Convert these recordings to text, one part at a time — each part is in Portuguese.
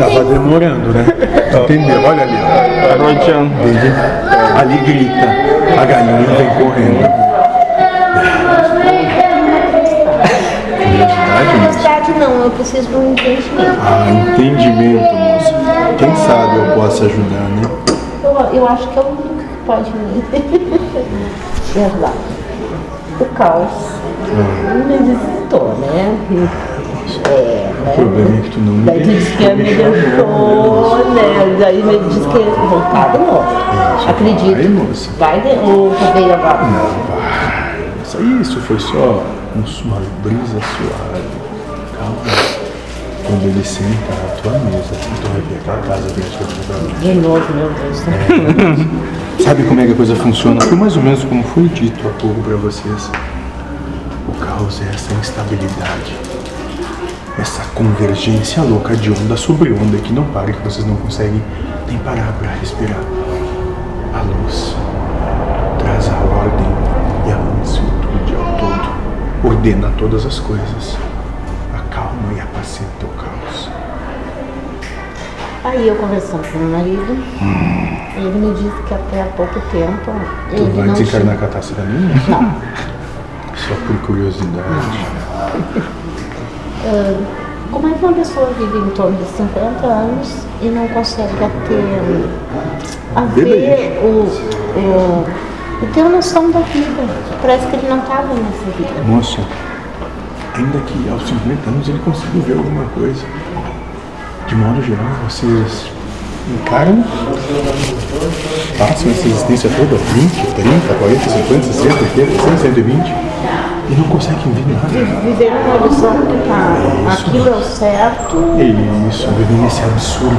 Tava demorando, né? Entendeu? Olha ali, ó. Entende? Ali grita. A galinha vem correndo. Verdade não, eu preciso de um entendimento. Ah, entendimento, moça. Quem sabe eu posso ajudar, né? Eu, eu acho que é o único que pode me Verdade. O caos me visitou, né? É, O problema é que tu não me Daí tu disse que me deixou, né? Daí me disse que voltar de novo. Vai, Acredito. moça. Vai de ou veio agora. Não, vai. Isso, isso foi só um- uma brisa suave. Calma. Quando ele senta na tua mesa, tu vai ver aquela casa que tinha pra mim. De novo, meu Deus. né? Sabe como é que a coisa funciona? Foi mais ou menos como foi dito há pouco para vocês. O caos é essa instabilidade, essa convergência louca de onda sobre onda que não para, que vocês não conseguem nem parar para respirar. A luz traz a ordem e a mansitude ao todo, ordena todas as coisas, acalma e apacenta o caos. Aí eu conversando com meu marido, ele me disse que até há pouco tempo Tu ele vai não desencarnar tinha. com a taça da minha? Não. Só por curiosidade. Como é que uma pessoa vive em torno de 50 anos e não consegue ter a ver o, o e ter uma noção da vida? Parece que ele não estava nessa vida. Moça, ainda que aos 50 anos ele conseguiu ver alguma coisa. De modo geral, vocês encaram, passam essa existência toda, 20, 30, 40, 50, 60, 80, 100, 120, e não conseguem ver nada. Viver uma ilusão que tá, aquilo é o certo, É isso, vivem nesse absurdo.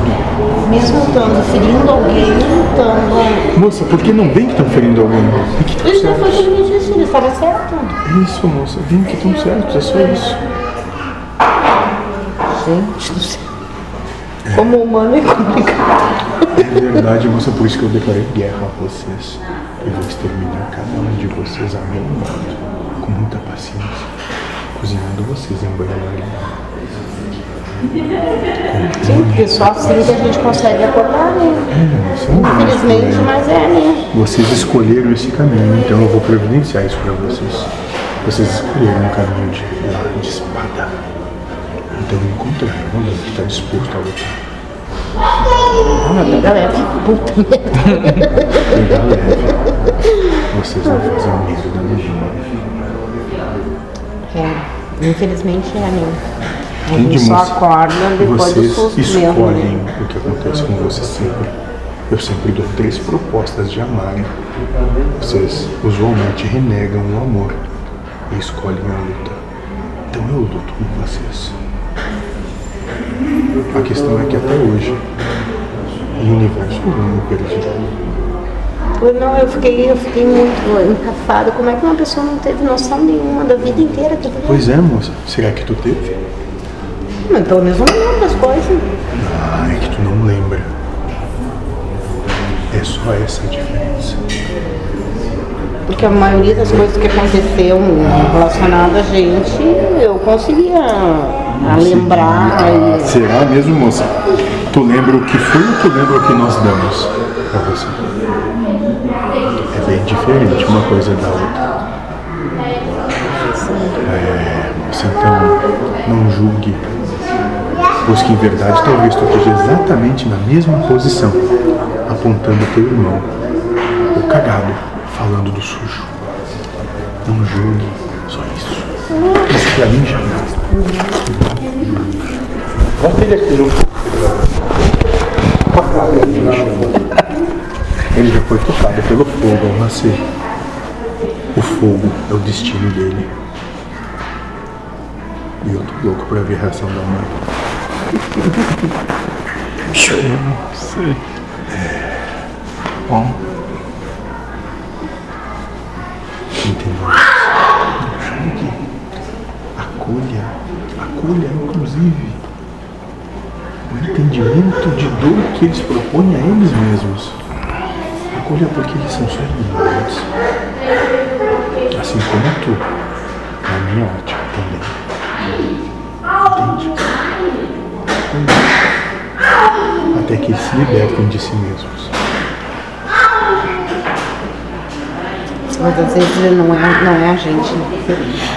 mesmo estando ferindo alguém, estando. Moça, por que não vem que estão ferindo alguém? É que Isso estão não foi certos. o que ele disse, ele estava certo. Isso, moça, vem que estão certos, é só isso. Gente do céu. Como humano é complicado. É verdade, moça, por isso que eu declarei guerra a vocês. Eu vou exterminar cada um de vocês a meu modo, com muita paciência, cozinhando vocês em banho-maria. Sim, porque só assim que a gente consegue acordar, né? Infelizmente, mas é, né? Vocês escolheram esse caminho, então eu vou providenciar isso para vocês. Vocês escolheram um caminho de, de espada. Então encontraram alguém que está disposto a lutar. Ah, pega leve. Puta merda. Leve. Vocês não fazem merda nenhuma. É, infelizmente é, né? A gente só acorda depois do Vocês susto mesmo, escolhem né? o que acontece com vocês sempre. Eu sempre dou três propostas de amarem. Vocês usualmente renegam o amor e escolhem a luta. Então eu luto com vocês. A questão é que até hoje, o universo não me. Eu Não, eu fiquei, eu fiquei muito encafada. Como é que uma pessoa não teve noção nenhuma da vida inteira que? Pois é, moça. Será que tu teve? Mas pelo menos eu não lembro das coisas. Ah, é que tu não lembra. É só essa a diferença. Porque a maioria das coisas que aconteceu relacionadas a gente, eu conseguia lembrar. E... Será mesmo, moça? Tu lembra o que foi ou tu lembra o que nós damos pra você? É bem diferente uma coisa da outra. É, moça, então não julgue. Pois que em verdade talvez tu esteja exatamente na mesma posição, apontando teu irmão, o cagado, falando do sujo. Não julgue, só isso. Isso pra mim já basta. Bota ele aqui no Ele já foi tocado pelo fogo ao nascer. O fogo é o destino dele. E eu tô louco pra ver a reação da mãe. Sei. Bom, Entendeu? Acolha. Acolha, inclusive. O entendimento de dor que eles propõem a eles mesmos. Acolha porque eles são só ignorantes. Assim como tu, na minha ótica também. Entende? até que eles se libertem de si mesmos. Mas às vezes não é, não é a gente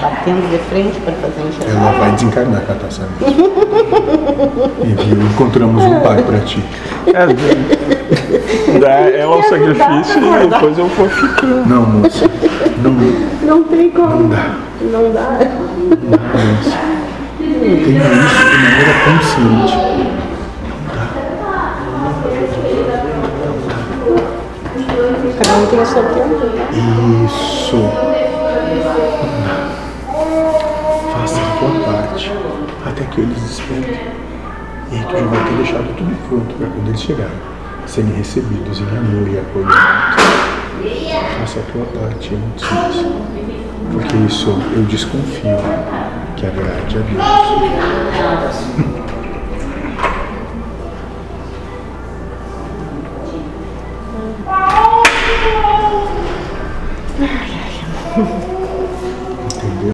batendo de frente para fazer enxergar. Ela vai desencarnar, Catarina. E encontramos um pai para ti. É, dá ela o Quer ajudar sacrifício e depois eu vou ficando. Não, moça. Não, Não tem como. não dá. Não dá. Moça. Tenha isso de maneira consciente. Cada um tem o seu tempo. Isso. Faça a tua parte até que eles despertem. E tu já vai ter deixado tudo pronto para quando eles chegarem, serem recebidos em amor e acolhimento. Faça a tua parte antes disso. Porque isso eu desconfio que agrade a Deus.